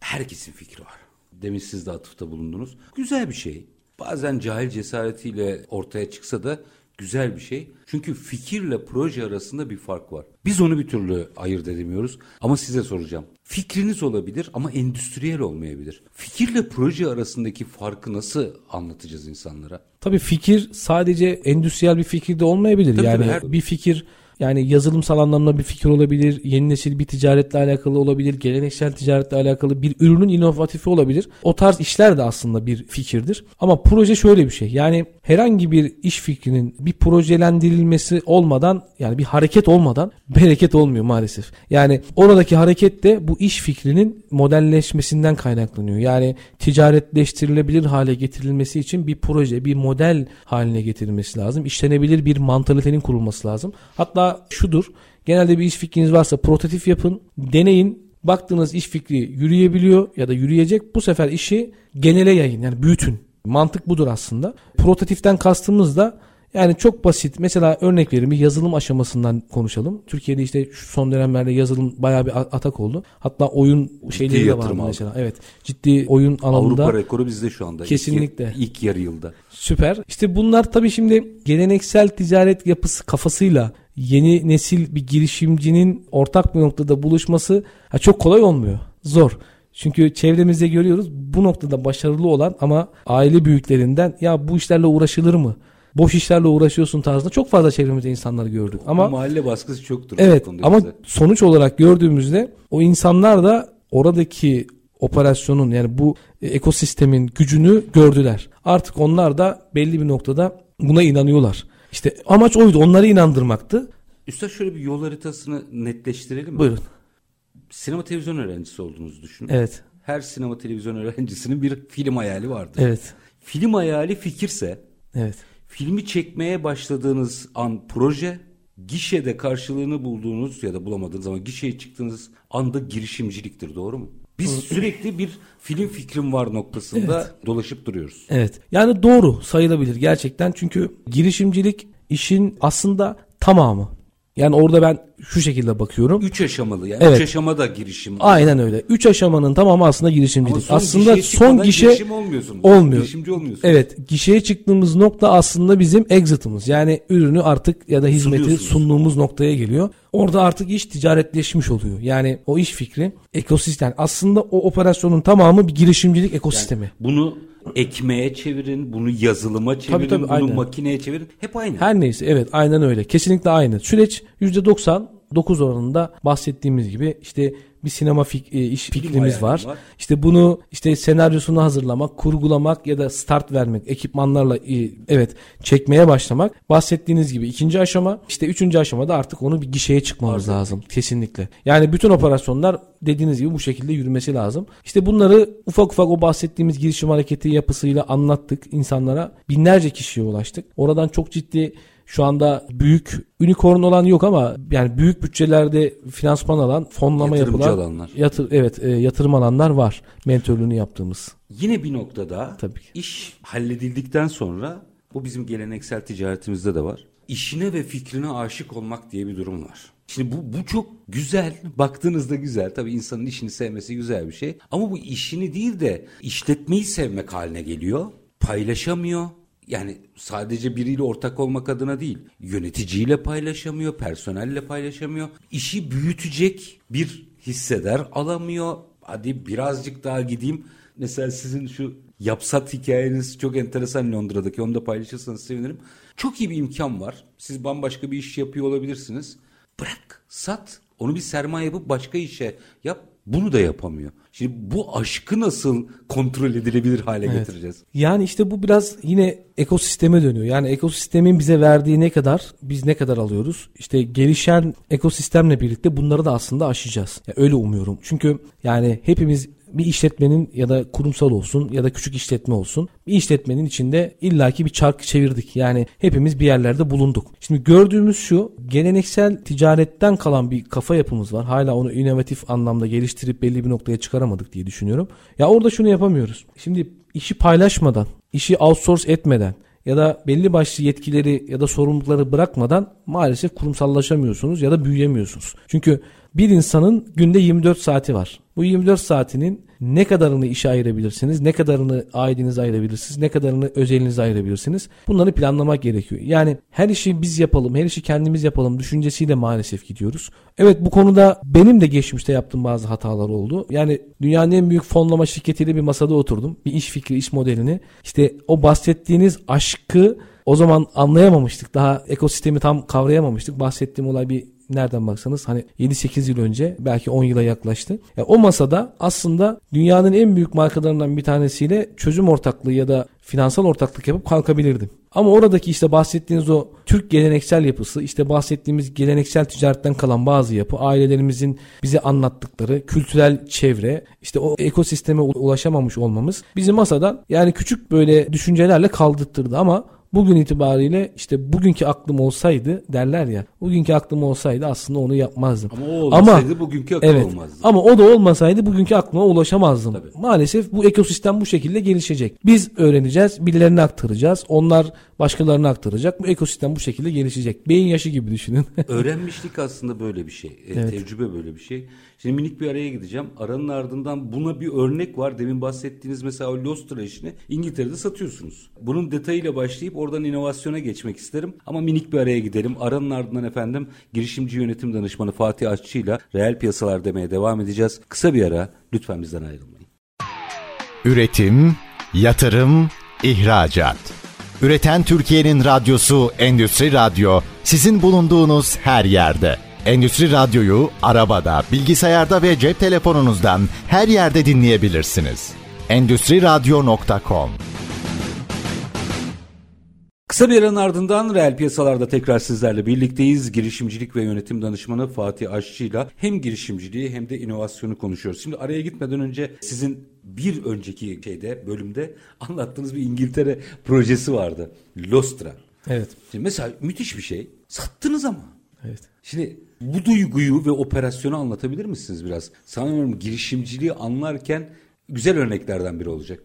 Herkesin fikri var. Demin siz de atıfta bulundunuz. Güzel bir şey. Bazen cahil cesaretiyle ortaya çıksa da güzel bir şey. Çünkü fikirle proje arasında bir fark var. Biz onu bir türlü ayırt edemiyoruz. Ama size soracağım. Fikriniz olabilir ama endüstriyel olmayabilir. Fikirle proje arasındaki farkı nasıl anlatacağız insanlara? Tabii fikir sadece endüstriyel bir fikir de olmayabilir. Tabii yani tabii her... bir fikir yani yazılımsal anlamda bir fikir olabilir, yeni nesil bir ticaretle alakalı olabilir, geleneksel ticaretle alakalı bir ürünün inovatifi olabilir. O tarz işler de aslında bir fikirdir. Ama proje şöyle bir şey. Yani herhangi bir iş fikrinin bir projelendirilmesi olmadan yani bir hareket olmadan bereket olmuyor maalesef. Yani oradaki hareket de bu iş fikrinin modelleşmesinden kaynaklanıyor. Yani ticaretleştirilebilir hale getirilmesi için bir proje, bir model haline getirilmesi lazım. İşlenebilir bir mantalitenin kurulması lazım. Hatta şudur. Genelde bir iş fikriniz varsa prototip yapın, deneyin, baktığınız iş fikri yürüyebiliyor ya da yürüyecek. Bu sefer işi genele yayın yani büyütün. Mantık budur aslında. Prototipten kastımız da yani çok basit. Mesela örnek vereyim bir yazılım aşamasından konuşalım. Türkiye'de işte şu son dönemlerde yazılım bayağı bir atak oldu. Hatta oyun şeyleri de var mesela. Evet. Ciddi oyun alanında. Avrupa rekoru bizde şu anda. Kesinlikle. İlk, ilk yarı yılda. Süper. İşte bunlar tabii şimdi geleneksel ticaret yapısı kafasıyla yeni nesil bir girişimcinin ortak bir noktada buluşması çok kolay olmuyor. Zor. Çünkü çevremizde görüyoruz bu noktada başarılı olan ama aile büyüklerinden ya bu işlerle uğraşılır mı? Boş işlerle uğraşıyorsun tarzında çok fazla çevremizde insanlar gördük. Ama bu mahalle baskısı çoktur. Evet ama bize. sonuç olarak gördüğümüzde o insanlar da oradaki operasyonun yani bu ekosistemin gücünü gördüler. Artık onlar da belli bir noktada buna inanıyorlar. İşte amaç oydu onları inandırmaktı. Üstad şöyle bir yol haritasını netleştirelim mi? Buyurun. Sinema televizyon öğrencisi olduğunuzu düşünün. Evet. Her sinema televizyon öğrencisinin bir film hayali vardır. Evet. Film hayali fikirse Evet. filmi çekmeye başladığınız an proje, gişede karşılığını bulduğunuz ya da bulamadığınız ama gişeye çıktığınız anda girişimciliktir doğru mu? Biz sürekli bir film fikrim var noktasında dolaşıp duruyoruz. Evet. Yani doğru sayılabilir gerçekten. Çünkü girişimcilik işin aslında tamamı. Yani orada ben şu şekilde bakıyorum. Üç aşamalı yani Evet. üç aşamada girişim. Aynen öyle. Üç aşamanın tamamı aslında girişimcilik. Ama son aslında son gişe girişim olmuyorsunuz. olmuyor. Girişimci olmuyorsunuz. Evet, gişeye çıktığımız nokta aslında bizim exit'ımız. Yani ürünü artık ya da hizmeti sunduğumuz noktaya geliyor. Orada artık iş ticaretleşmiş oluyor. Yani o iş fikri, ekosistem. Aslında o operasyonun tamamı bir girişimcilik ekosistemi. Bunu ekmeğe çevirin, bunu yazılıma çevirin, tabii, bunu aynen. makineye çevirin. Hep aynı. Her neyse evet aynen öyle. Kesinlikle aynı. Süreç %99 oranında bahsettiğimiz gibi işte bir sinema fik- e, iş fikrimiz var. var. İşte bunu işte senaryosunu hazırlamak, kurgulamak ya da start vermek, ekipmanlarla e, evet çekmeye başlamak. Bahsettiğiniz gibi ikinci aşama. işte üçüncü aşamada artık onu bir gişeye çıkmamız lazım. Kesinlikle. Yani bütün operasyonlar dediğiniz gibi bu şekilde yürümesi lazım. İşte bunları ufak ufak o bahsettiğimiz girişim hareketi yapısıyla anlattık insanlara. Binlerce kişiye ulaştık. Oradan çok ciddi şu anda büyük unicorn olan yok ama yani büyük bütçelerde finansman alan, fonlama Yatırımcı yapılan alanlar. yatır evet e, yatırım alanlar var. Mentörlüğünü yaptığımız. Yine bir noktada Tabii ki. iş halledildikten sonra bu bizim geleneksel ticaretimizde de var. İşine ve fikrine aşık olmak diye bir durum var. Şimdi bu, bu çok güzel. Baktığınızda güzel. Tabii insanın işini sevmesi güzel bir şey. Ama bu işini değil de işletmeyi sevmek haline geliyor. Paylaşamıyor. Yani sadece biriyle ortak olmak adına değil. Yöneticiyle paylaşamıyor, personelle paylaşamıyor. İşi büyütecek bir hissedar alamıyor. Hadi birazcık daha gideyim. Mesela sizin şu yapsat hikayeniz çok enteresan Londra'daki. Onu da paylaşırsanız sevinirim. Çok iyi bir imkan var. Siz bambaşka bir iş yapıyor olabilirsiniz. Bırak, sat. Onu bir sermaye yapıp başka işe yap. Bunu da yapamıyor. Şimdi bu aşkı nasıl kontrol edilebilir hale getireceğiz? Yani işte bu biraz yine ekosisteme dönüyor. Yani ekosistemin bize verdiği ne kadar biz ne kadar alıyoruz? İşte gelişen ekosistemle birlikte bunları da aslında aşacağız. Ya öyle umuyorum. Çünkü yani hepimiz bir işletmenin ya da kurumsal olsun ya da küçük işletme olsun bir işletmenin içinde illaki bir çark çevirdik. Yani hepimiz bir yerlerde bulunduk. Şimdi gördüğümüz şu geleneksel ticaretten kalan bir kafa yapımız var. Hala onu inovatif anlamda geliştirip belli bir noktaya çıkaramadık diye düşünüyorum. Ya orada şunu yapamıyoruz. Şimdi işi paylaşmadan, işi outsource etmeden ya da belli başlı yetkileri ya da sorumlulukları bırakmadan maalesef kurumsallaşamıyorsunuz ya da büyüyemiyorsunuz. Çünkü bir insanın günde 24 saati var. Bu 24 saatinin ne kadarını işe ayırabilirsiniz, ne kadarını ailenize ayırabilirsiniz, ne kadarını özelinize ayırabilirsiniz. Bunları planlamak gerekiyor. Yani her işi biz yapalım, her işi kendimiz yapalım düşüncesiyle maalesef gidiyoruz. Evet bu konuda benim de geçmişte yaptığım bazı hatalar oldu. Yani dünyanın en büyük fonlama şirketiyle bir masada oturdum. Bir iş fikri, iş modelini. İşte o bahsettiğiniz aşkı o zaman anlayamamıştık. Daha ekosistemi tam kavrayamamıştık. Bahsettiğim olay bir nereden baksanız hani 7-8 yıl önce belki 10 yıla yaklaştı. Yani o masada aslında dünyanın en büyük markalarından bir tanesiyle çözüm ortaklığı ya da finansal ortaklık yapıp kalkabilirdim. Ama oradaki işte bahsettiğiniz o Türk geleneksel yapısı, işte bahsettiğimiz geleneksel ticaretten kalan bazı yapı, ailelerimizin bize anlattıkları kültürel çevre, işte o ekosisteme ulaşamamış olmamız bizi masadan yani küçük böyle düşüncelerle kaldırttırdı ama Bugün itibariyle işte bugünkü aklım olsaydı derler ya. Bugünkü aklım olsaydı aslında onu yapmazdım. Ama o olmasaydı bugünkü akıl evet, olmazdı. Ama o da olmasaydı bugünkü aklıma ulaşamazdım. Tabii. Maalesef bu ekosistem bu şekilde gelişecek. Biz öğreneceğiz, birilerine aktaracağız. Onlar başkalarına aktaracak. Bu ekosistem bu şekilde gelişecek. Beyin yaşı gibi düşünün. Öğrenmişlik aslında böyle bir şey. E, Tecrübe böyle bir şey. Şimdi minik bir araya gideceğim. Aranın ardından buna bir örnek var. Demin bahsettiğiniz mesela o Lostra işini İngiltere'de satıyorsunuz. Bunun detayıyla başlayıp oradan inovasyona geçmek isterim. Ama minik bir araya gidelim. Aranın ardından efendim girişimci yönetim danışmanı Fatih Aşçı ile reel piyasalar demeye devam edeceğiz. Kısa bir ara lütfen bizden ayrılmayın. Üretim, yatırım, ihracat. Üreten Türkiye'nin radyosu Endüstri Radyo sizin bulunduğunuz her yerde. Endüstri Radyo'yu arabada, bilgisayarda ve cep telefonunuzdan her yerde dinleyebilirsiniz. Endüstriradyo.com Kısa bir aranın ardından reel piyasalarda tekrar sizlerle birlikteyiz. Girişimcilik ve yönetim danışmanı Fatih Aşçı ile hem girişimciliği hem de inovasyonu konuşuyoruz. Şimdi araya gitmeden önce sizin bir önceki şeyde bölümde anlattığınız bir İngiltere projesi vardı. Lostra. Evet. Şimdi mesela müthiş bir şey. Sattınız ama. Evet. Şimdi bu duyguyu ve operasyonu anlatabilir misiniz biraz? Sanıyorum girişimciliği anlarken güzel örneklerden biri olacak.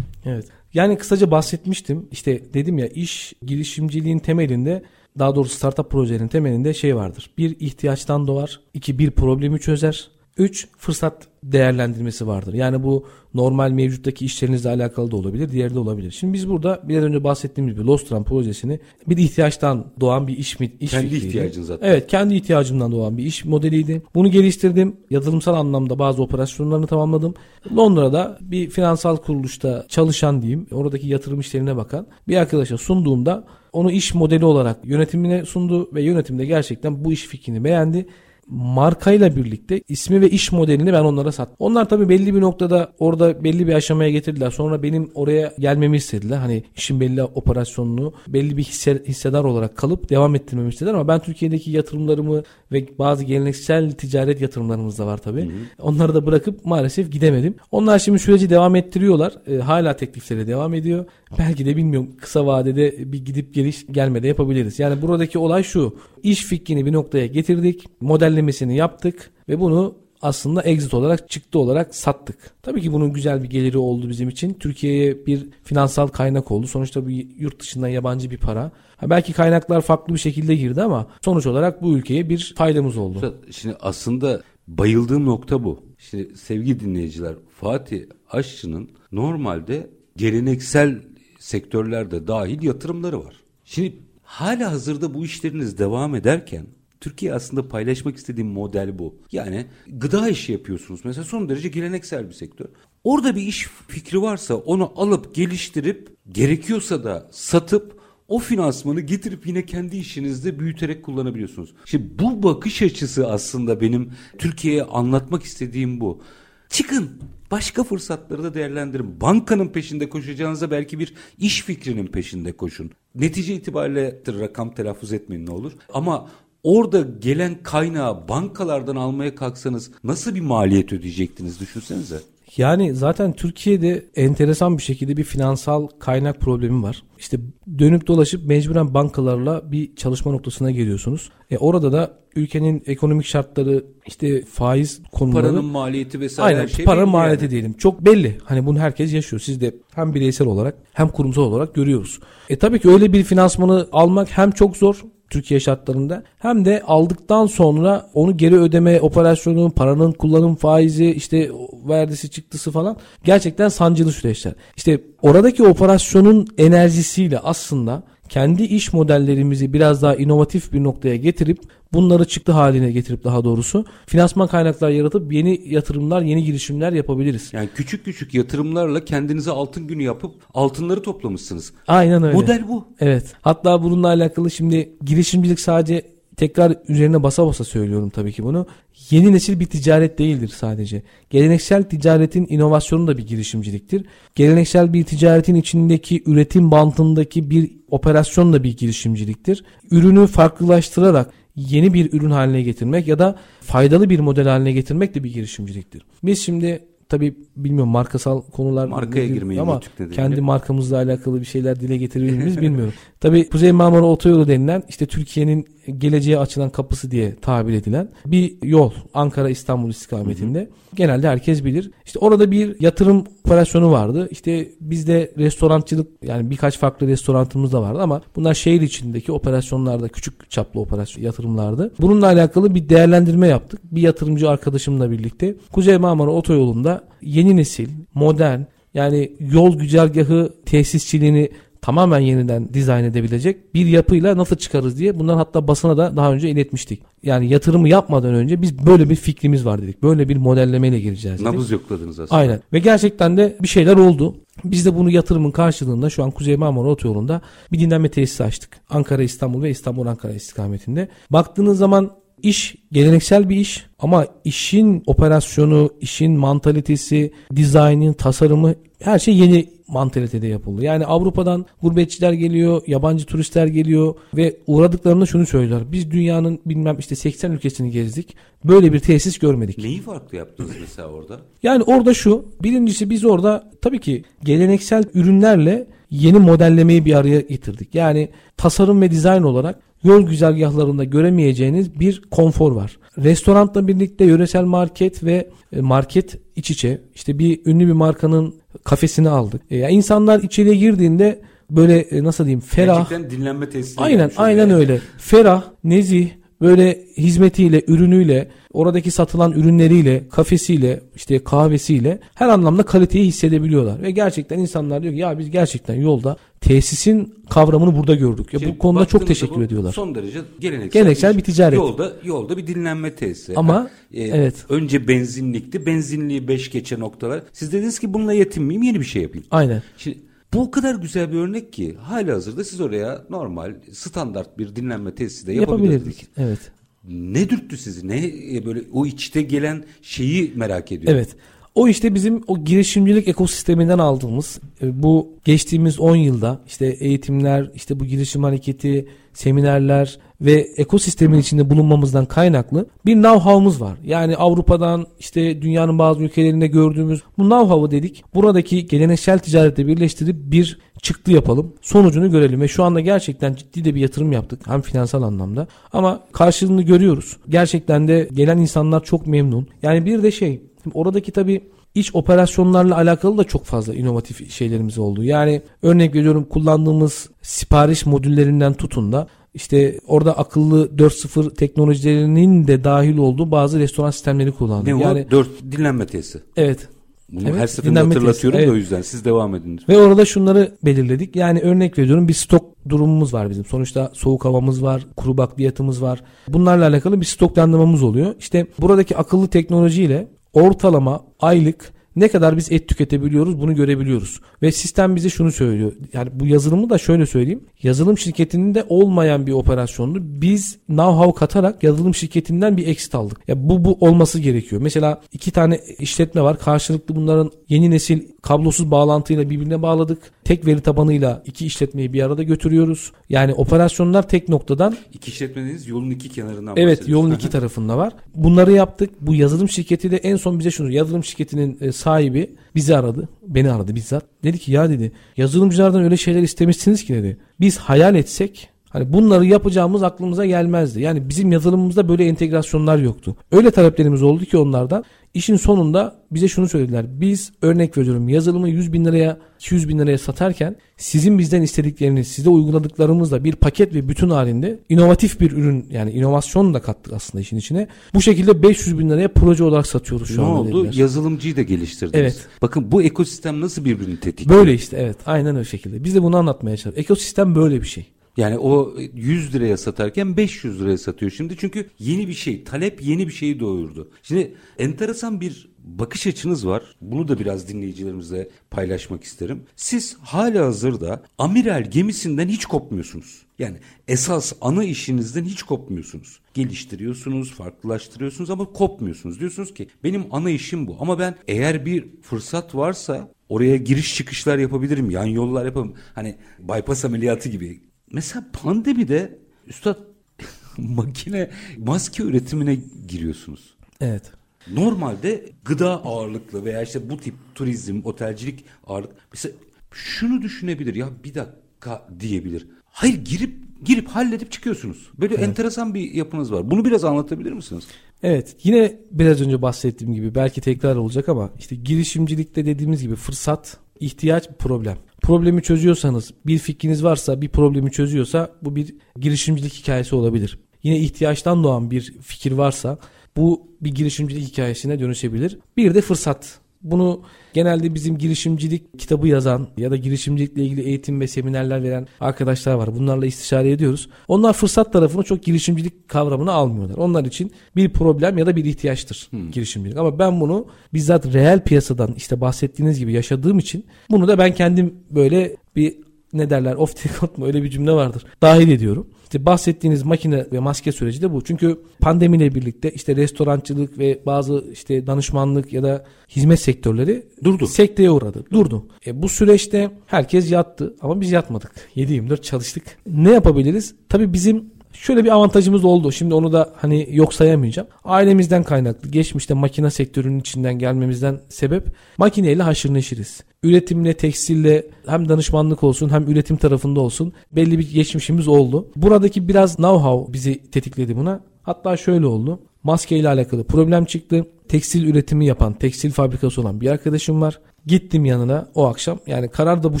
Evet. Yani kısaca bahsetmiştim. İşte dedim ya iş girişimciliğin temelinde daha doğrusu startup projelerinin temelinde şey vardır. Bir ihtiyaçtan doğar. iki bir problemi çözer. Üç fırsat değerlendirmesi vardır. Yani bu normal mevcuttaki işlerinizle alakalı da olabilir, diğeri de olabilir. Şimdi biz burada biraz önce bahsettiğimiz gibi Lostran projesini bir ihtiyaçtan doğan bir iş mi iş Kendi fikriydi. ihtiyacın zaten. Evet, kendi ihtiyacımdan doğan bir iş modeliydi. Bunu geliştirdim. Yazılımsal anlamda bazı operasyonlarını tamamladım. Londra'da bir finansal kuruluşta çalışan diyeyim, oradaki yatırım işlerine bakan bir arkadaşa sunduğumda onu iş modeli olarak yönetimine sundu ve yönetimde gerçekten bu iş fikrini beğendi markayla birlikte ismi ve iş modelini ben onlara sattım. Onlar tabii belli bir noktada orada belli bir aşamaya getirdiler. Sonra benim oraya gelmemi istediler. Hani işin belli operasyonunu belli bir hisse, hissedar olarak kalıp devam ettirmemi istediler ama ben Türkiye'deki yatırımlarımı ve bazı geleneksel ticaret yatırımlarımız da var tabii. Hı hı. Onları da bırakıp maalesef gidemedim. Onlar şimdi süreci devam ettiriyorlar. E, hala teklifleri devam ediyor. Belki de bilmiyorum kısa vadede bir gidip geliş gelmede yapabiliriz. Yani buradaki olay şu. İş fikrini bir noktaya getirdik. Modellemesini yaptık ve bunu aslında exit olarak çıktı olarak sattık. Tabii ki bunun güzel bir geliri oldu bizim için. Türkiye'ye bir finansal kaynak oldu. Sonuçta bu yurt dışından yabancı bir para. Ha belki kaynaklar farklı bir şekilde girdi ama sonuç olarak bu ülkeye bir faydamız oldu. Şimdi aslında bayıldığım nokta bu. Şimdi sevgili dinleyiciler Fatih Aşçı'nın normalde geleneksel sektörlerde dahil yatırımları var. Şimdi hala hazırda bu işleriniz devam ederken Türkiye aslında paylaşmak istediğim model bu. Yani gıda işi yapıyorsunuz mesela son derece geleneksel bir sektör. Orada bir iş fikri varsa onu alıp geliştirip gerekiyorsa da satıp o finansmanı getirip yine kendi işinizde büyüterek kullanabiliyorsunuz. Şimdi bu bakış açısı aslında benim Türkiye'ye anlatmak istediğim bu. Çıkın başka fırsatları da değerlendirin. Bankanın peşinde koşacağınıza belki bir iş fikrinin peşinde koşun. Netice itibariyle rakam telaffuz etmeyin ne olur. Ama orada gelen kaynağı bankalardan almaya kalksanız nasıl bir maliyet ödeyecektiniz düşünsenize. Yani zaten Türkiye'de enteresan bir şekilde bir finansal kaynak problemi var. İşte dönüp dolaşıp mecburen bankalarla bir çalışma noktasına geliyorsunuz. E orada da ülkenin ekonomik şartları işte faiz konuları. Paranın maliyeti vesaire Aynen, her şey paranın maliyeti yani. diyelim. Çok belli. Hani bunu herkes yaşıyor. Siz de hem bireysel olarak hem kurumsal olarak görüyoruz. E tabii ki öyle bir finansmanı almak hem çok zor Türkiye şartlarında hem de aldıktan sonra onu geri ödeme operasyonu, paranın kullanım faizi, işte verdisi çıktısı falan gerçekten sancılı süreçler. İşte oradaki operasyonun enerjisiyle aslında kendi iş modellerimizi biraz daha inovatif bir noktaya getirip bunları çıktı haline getirip daha doğrusu finansman kaynaklar yaratıp yeni yatırımlar, yeni girişimler yapabiliriz. Yani küçük küçük yatırımlarla kendinize altın günü yapıp altınları toplamışsınız. Aynen öyle. Model bu. Evet. Hatta bununla alakalı şimdi girişimcilik sadece tekrar üzerine basa basa söylüyorum tabii ki bunu. Yeni nesil bir ticaret değildir sadece. Geleneksel ticaretin inovasyonu da bir girişimciliktir. Geleneksel bir ticaretin içindeki üretim bantındaki bir operasyon da bir girişimciliktir. Ürünü farklılaştırarak yeni bir ürün haline getirmek ya da faydalı bir model haline getirmek de bir girişimciliktir. Biz şimdi tabi bilmiyorum markasal konular markaya girmeyi ama kendi markamızla alakalı bir şeyler dile getirebilir miyiz bilmiyorum. Tabi Kuzey Marmara Otoyolu denilen işte Türkiye'nin geleceğe açılan kapısı diye tabir edilen bir yol Ankara İstanbul istikametinde. Hı hı. Genelde herkes bilir. İşte orada bir yatırım operasyonu vardı. İşte bizde restorancılık yani birkaç farklı restoranımız da vardı ama bunlar şehir içindeki operasyonlarda küçük çaplı operasyon yatırımlardı. Bununla alakalı bir değerlendirme yaptık. Bir yatırımcı arkadaşımla birlikte Kuzey Marmara Otoyolu'nda yeni nesil, modern yani yol güzergahı tesisçiliğini tamamen yeniden dizayn edebilecek bir yapıyla nasıl çıkarız diye bundan hatta basına da daha önce iletmiştik. Yani yatırımı yapmadan önce biz böyle bir fikrimiz var dedik. Böyle bir modellemeyle gireceğiz dedik. Nabız yokladınız aslında. Aynen. Ve gerçekten de bir şeyler oldu. Biz de bunu yatırımın karşılığında şu an Kuzey Marmara Otoyolu'nda bir dinlenme tesisi açtık. Ankara İstanbul ve İstanbul Ankara istikametinde. Baktığınız zaman iş geleneksel bir iş ama işin operasyonu, işin mantalitesi, dizaynın, tasarımı her şey yeni mantalitede yapıldı. Yani Avrupa'dan gurbetçiler geliyor, yabancı turistler geliyor ve uğradıklarında şunu söylüyorlar. Biz dünyanın bilmem işte 80 ülkesini gezdik. Böyle bir tesis görmedik. Neyi farklı yaptınız mesela orada? Yani orada şu, birincisi biz orada tabii ki geleneksel ürünlerle yeni modellemeyi bir araya getirdik. Yani tasarım ve dizayn olarak yol güzergahlarında göremeyeceğiniz bir konfor var. Restoranla birlikte yöresel market ve e, market iç içe. İşte bir ünlü bir markanın kafesini aldık. E, yani insanlar içeriye girdiğinde böyle e, nasıl diyeyim ferah. Gerçekten dinlenme tesisi. Aynen aynen öyle. Ferah, nezih, böyle hizmetiyle, ürünüyle, oradaki satılan ürünleriyle, kafesiyle, işte kahvesiyle her anlamda kaliteyi hissedebiliyorlar. Ve gerçekten insanlar diyor ki ya biz gerçekten yolda tesisin kavramını burada gördük. Ya Şimdi bu konuda çok teşekkür bu ediyorlar. Son derece geleneksel, Geleneksel bir ticaret. Yolda yolda bir dinlenme tesisi. Ama, Ha, e, evet. Önce benzinlikti. Benzinliği 5 geçe noktalar. Siz dediniz ki bununla yetinmeyeyim yeni bir şey yapayım. Aynen. Şimdi bu o kadar güzel bir örnek ki hali hazırda siz oraya normal standart bir dinlenme tesisi de. Yapabilirdik. Evet. Ne dürttü sizi? Ne e, böyle o içte gelen şeyi merak ediyorum. Evet. O işte bizim o girişimcilik ekosisteminden aldığımız e, bu geçtiğimiz 10 yılda işte eğitimler, işte bu girişim hareketi, seminerler ve ekosistemin içinde bulunmamızdan kaynaklı bir know-how'umuz var. Yani Avrupa'dan işte dünyanın bazı ülkelerinde gördüğümüz bu know-how'u dedik. Buradaki geleneksel ticarette birleştirip bir çıktı yapalım. Sonucunu görelim ve şu anda gerçekten ciddi de bir yatırım yaptık hem finansal anlamda ama karşılığını görüyoruz. Gerçekten de gelen insanlar çok memnun. Yani bir de şey oradaki tabii iç operasyonlarla alakalı da çok fazla inovatif şeylerimiz oldu. Yani örnek veriyorum kullandığımız sipariş modüllerinden tutun da işte orada akıllı 4.0 teknolojilerinin de dahil olduğu bazı restoran sistemleri kullandık. Ne o? yani Dört dinlenme tesisi. evet. Bunu Evet, her seferinde hatırlatıyorum tesisi, da o evet. yüzden siz devam edin. Ve orada şunları belirledik. Yani örnek veriyorum bir stok durumumuz var bizim. Sonuçta soğuk havamız var, kuru bakliyatımız var. Bunlarla alakalı bir stoklandırmamız oluyor. İşte buradaki akıllı teknolojiyle ortalama aylık ne kadar biz et tüketebiliyoruz bunu görebiliyoruz. Ve sistem bize şunu söylüyor. Yani bu yazılımı da şöyle söyleyeyim. Yazılım şirketinin de olmayan bir operasyondu. Biz know-how katarak yazılım şirketinden bir exit aldık. Ya bu bu olması gerekiyor. Mesela iki tane işletme var. Karşılıklı bunların yeni nesil kablosuz bağlantıyla birbirine bağladık. Tek veri tabanıyla iki işletmeyi bir arada götürüyoruz. Yani operasyonlar tek noktadan İki işletmeniz yolun iki kenarından Evet yolun iki tarafında var. Bunları yaptık. Bu yazılım şirketi de en son bize şunu yazılım şirketinin e, sahibi bizi aradı. Beni aradı bizzat. Dedi ki ya dedi yazılımcılardan öyle şeyler istemişsiniz ki dedi. Biz hayal etsek Hani bunları yapacağımız aklımıza gelmezdi. Yani bizim yazılımımızda böyle entegrasyonlar yoktu. Öyle taleplerimiz oldu ki onlardan. İşin sonunda bize şunu söylediler. Biz örnek veriyorum yazılımı 100 bin liraya 200 bin liraya satarken sizin bizden istedikleriniz size uyguladıklarımızla bir paket ve bütün halinde inovatif bir ürün yani inovasyon da kattık aslında işin içine. Bu şekilde 500 bin liraya proje olarak satıyoruz şu Ne anda oldu? dediler. Yazılımcıyı da geliştirdiniz. Evet. Bakın bu ekosistem nasıl birbirini tetikliyor? Böyle işte evet aynen o şekilde. Biz de bunu anlatmaya çalışıyoruz. Ekosistem böyle bir şey. Yani o 100 liraya satarken 500 liraya satıyor şimdi. Çünkü yeni bir şey, talep yeni bir şeyi doğurdu. Şimdi enteresan bir bakış açınız var. Bunu da biraz dinleyicilerimizle paylaşmak isterim. Siz hala hazırda amiral gemisinden hiç kopmuyorsunuz. Yani esas ana işinizden hiç kopmuyorsunuz. Geliştiriyorsunuz, farklılaştırıyorsunuz ama kopmuyorsunuz. Diyorsunuz ki benim ana işim bu ama ben eğer bir fırsat varsa oraya giriş çıkışlar yapabilirim, yan yollar yaparım. Hani bypass ameliyatı gibi. Mesela pandemide üstad makine maske üretimine giriyorsunuz. Evet. Normalde gıda ağırlıklı veya işte bu tip turizm, otelcilik ağırlık. Mesela şunu düşünebilir ya bir dakika diyebilir. Hayır girip girip halledip çıkıyorsunuz. Böyle enteresan bir yapınız var. Bunu biraz anlatabilir misiniz? Evet yine biraz önce bahsettiğim gibi belki tekrar olacak ama işte girişimcilikte dediğimiz gibi fırsat, ihtiyaç, problem. Problemi çözüyorsanız bir fikriniz varsa bir problemi çözüyorsa bu bir girişimcilik hikayesi olabilir. Yine ihtiyaçtan doğan bir fikir varsa bu bir girişimcilik hikayesine dönüşebilir. Bir de fırsat. Bunu genelde bizim girişimcilik kitabı yazan ya da girişimcilikle ilgili eğitim ve seminerler veren arkadaşlar var. Bunlarla istişare ediyoruz. Onlar fırsat tarafını çok girişimcilik kavramını almıyorlar. Onlar için bir problem ya da bir ihtiyaçtır girişimcilik. Ama ben bunu bizzat reel piyasadan işte bahsettiğiniz gibi yaşadığım için bunu da ben kendim böyle bir ne derler off the record mu öyle bir cümle vardır. Dahil ediyorum. İşte bahsettiğiniz makine ve maske süreci de bu. Çünkü pandemiyle birlikte işte restorancılık ve bazı işte danışmanlık ya da hizmet sektörleri durdu. Sekteye uğradı. Durdu. E, bu süreçte herkes yattı ama biz yatmadık. 7-24 çalıştık. Ne yapabiliriz? Tabii bizim Şöyle bir avantajımız oldu. Şimdi onu da hani yok sayamayacağım. Ailemizden kaynaklı. Geçmişte makine sektörünün içinden gelmemizden sebep makineyle haşır neşiriz. Üretimle, tekstille hem danışmanlık olsun hem üretim tarafında olsun belli bir geçmişimiz oldu. Buradaki biraz know-how bizi tetikledi buna. Hatta şöyle oldu. Maske ile alakalı problem çıktı. Tekstil üretimi yapan, tekstil fabrikası olan bir arkadaşım var. Gittim yanına o akşam. Yani karar da bu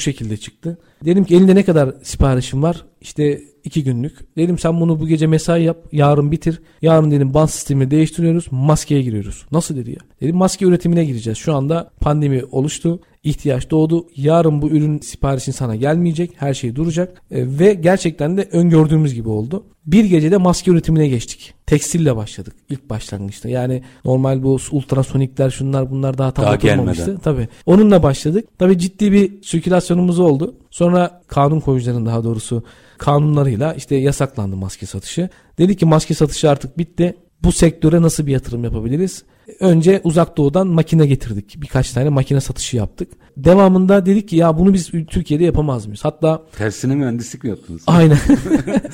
şekilde çıktı. Dedim ki elinde ne kadar siparişim var? İşte iki günlük. Dedim sen bunu bu gece mesai yap. Yarın bitir. Yarın dedim band sistemi değiştiriyoruz. Maskeye giriyoruz. Nasıl dedi ya? Dedim maske üretimine gireceğiz. Şu anda pandemi oluştu. ihtiyaç doğdu. Yarın bu ürün siparişin sana gelmeyecek. Her şey duracak. E, ve gerçekten de öngördüğümüz gibi oldu. Bir gecede maske üretimine geçtik. Tekstille başladık ilk başlangıçta. Yani normal bu ultrasonikler şunlar bunlar daha tam daha oturmamıştı. Gelmeden. Tabii. Onunla başladık. Tabii ciddi bir sirkülasyonumuz oldu. Sonra kanun koyucuların daha doğrusu kanunlarıyla işte yasaklandı maske satışı. Dedi ki maske satışı artık bitti. Bu sektöre nasıl bir yatırım yapabiliriz? Önce uzak doğudan makine getirdik. Birkaç tane makine satışı yaptık. Devamında dedik ki ya bunu biz Türkiye'de yapamaz mıyız? Hatta tersine mühendislik mi yaptınız? Aynen.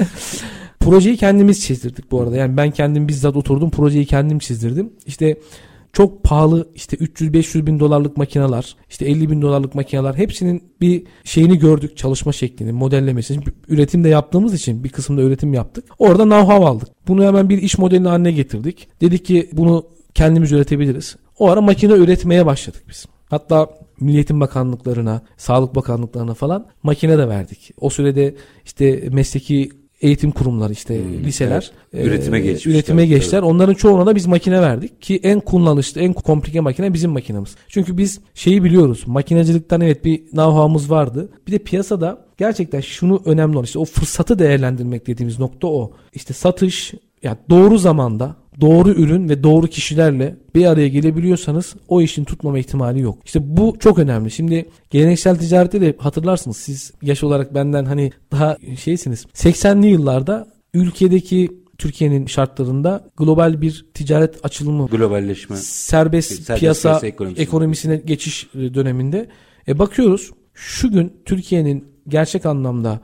Projeyi kendimiz çizdirdik bu arada. Yani ben kendim bizzat oturdum projeyi kendim çizdirdim. İşte çok pahalı işte 300-500 bin dolarlık makineler işte 50 bin dolarlık makineler hepsinin bir şeyini gördük çalışma şeklini modellemesini üretim de yaptığımız için bir kısımda üretim yaptık. Orada know-how aldık. Bunu hemen bir iş modelini haline getirdik. Dedik ki bunu kendimiz üretebiliriz. O ara makine üretmeye başladık biz. Hatta Milliyetin Bakanlıklarına, Sağlık Bakanlıklarına falan makine de verdik. O sürede işte mesleki eğitim kurumları işte hmm, liseler evet. üretime geçmişler. Üretime geçtiler. Evet. Onların çoğuna da biz makine verdik ki en kullanışlı, en komplike makine bizim makinemiz. Çünkü biz şeyi biliyoruz. Makinecilikten evet bir know-how'umuz vardı. Bir de piyasada gerçekten şunu önemli olan işte o fırsatı değerlendirmek dediğimiz nokta o. İşte satış yani doğru zamanda doğru ürün ve doğru kişilerle bir araya gelebiliyorsanız o işin tutmama ihtimali yok. İşte bu çok önemli. Şimdi geleneksel ticarette de hatırlarsınız siz yaş olarak benden hani daha şeysiniz. 80'li yıllarda ülkedeki Türkiye'nin şartlarında global bir ticaret açılımı, globalleşme, serbest, serbest piyasa, piyasa ekonomisine. ekonomisine geçiş döneminde e, bakıyoruz şu gün Türkiye'nin gerçek anlamda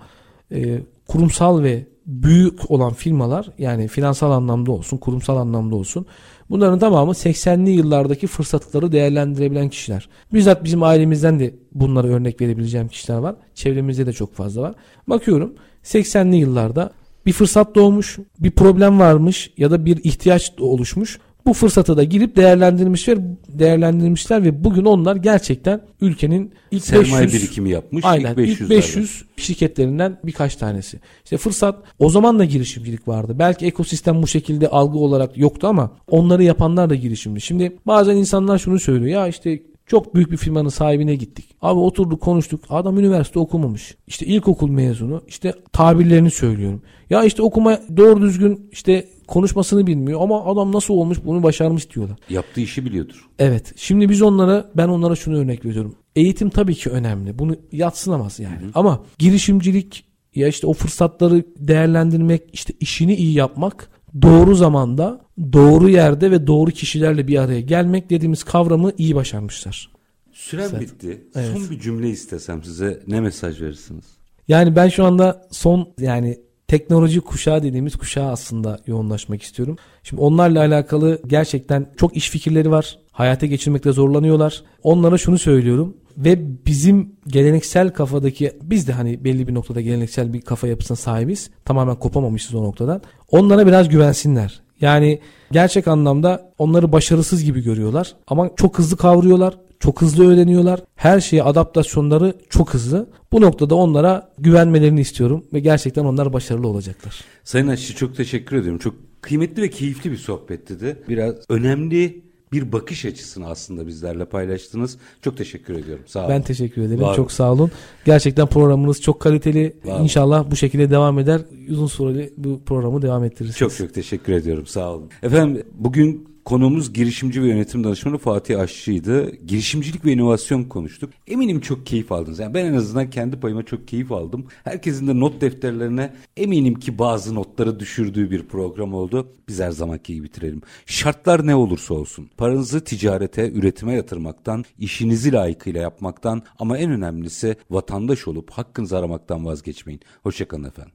e, kurumsal ve büyük olan firmalar yani finansal anlamda olsun, kurumsal anlamda olsun bunların tamamı 80'li yıllardaki fırsatları değerlendirebilen kişiler. Bizzat bizim ailemizden de bunlara örnek verebileceğim kişiler var. Çevremizde de çok fazla var. Bakıyorum 80'li yıllarda bir fırsat doğmuş, bir problem varmış ya da bir ihtiyaç oluşmuş bu fırsatı da girip değerlendirmişler, değerlendirmişler ve bugün onlar gerçekten ülkenin ilk sermaye 500 birikimi yapmış. Aynen ilk 500, ilk 500 şirketlerinden birkaç tanesi. İşte fırsat o zaman da girişimcilik vardı. Belki ekosistem bu şekilde algı olarak yoktu ama onları yapanlar da girişimci. Şimdi bazen insanlar şunu söylüyor ya işte çok büyük bir firmanın sahibine gittik. Abi oturduk konuştuk. Adam üniversite okumamış. İşte ilkokul mezunu. İşte tabirlerini söylüyorum. Ya işte okuma doğru düzgün işte konuşmasını bilmiyor ama adam nasıl olmuş bunu başarmış diyorlar. Yaptığı işi biliyordur. Evet. Şimdi biz onlara ben onlara şunu örnek veriyorum. Eğitim tabii ki önemli. Bunu yatsınamaz yani. Hı hı. Ama girişimcilik ya işte o fırsatları değerlendirmek, işte işini iyi yapmak doğru zamanda, doğru yerde ve doğru kişilerle bir araya gelmek dediğimiz kavramı iyi başarmışlar. Süren Zaten. bitti. Evet. Son bir cümle istesem size ne mesaj verirsiniz? Yani ben şu anda son yani teknoloji kuşağı dediğimiz kuşağı aslında yoğunlaşmak istiyorum. Şimdi onlarla alakalı gerçekten çok iş fikirleri var. Hayata geçirmekte zorlanıyorlar. Onlara şunu söylüyorum ve bizim geleneksel kafadaki biz de hani belli bir noktada geleneksel bir kafa yapısına sahibiz. Tamamen kopamamışız o noktadan. Onlara biraz güvensinler. Yani gerçek anlamda onları başarısız gibi görüyorlar ama çok hızlı kavruyorlar. Çok hızlı öğreniyorlar. Her şeye adaptasyonları çok hızlı. Bu noktada onlara güvenmelerini istiyorum ve gerçekten onlar başarılı olacaklar. Sayın Aşçı çok teşekkür ediyorum. Çok kıymetli ve keyifli bir sohbetti de. Biraz önemli bir bakış açısını aslında bizlerle paylaştınız. Çok teşekkür ediyorum. Sağ olun. Ben teşekkür ederim. Var çok sağ olun. Gerçekten programınız çok kaliteli. Var İnşallah bu şekilde devam eder. Uzun süreli bu programı devam ettiririz. Çok çok teşekkür ediyorum. Sağ olun. Efendim bugün Konuğumuz girişimci ve yönetim danışmanı Fatih Aşçı'ydı. Girişimcilik ve inovasyon konuştuk. Eminim çok keyif aldınız. Yani ben en azından kendi payıma çok keyif aldım. Herkesin de not defterlerine eminim ki bazı notları düşürdüğü bir program oldu. Biz her zamanki gibi bitirelim. Şartlar ne olursa olsun. Paranızı ticarete, üretime yatırmaktan, işinizi layıkıyla yapmaktan ama en önemlisi vatandaş olup hakkınızı aramaktan vazgeçmeyin. Hoşçakalın efendim.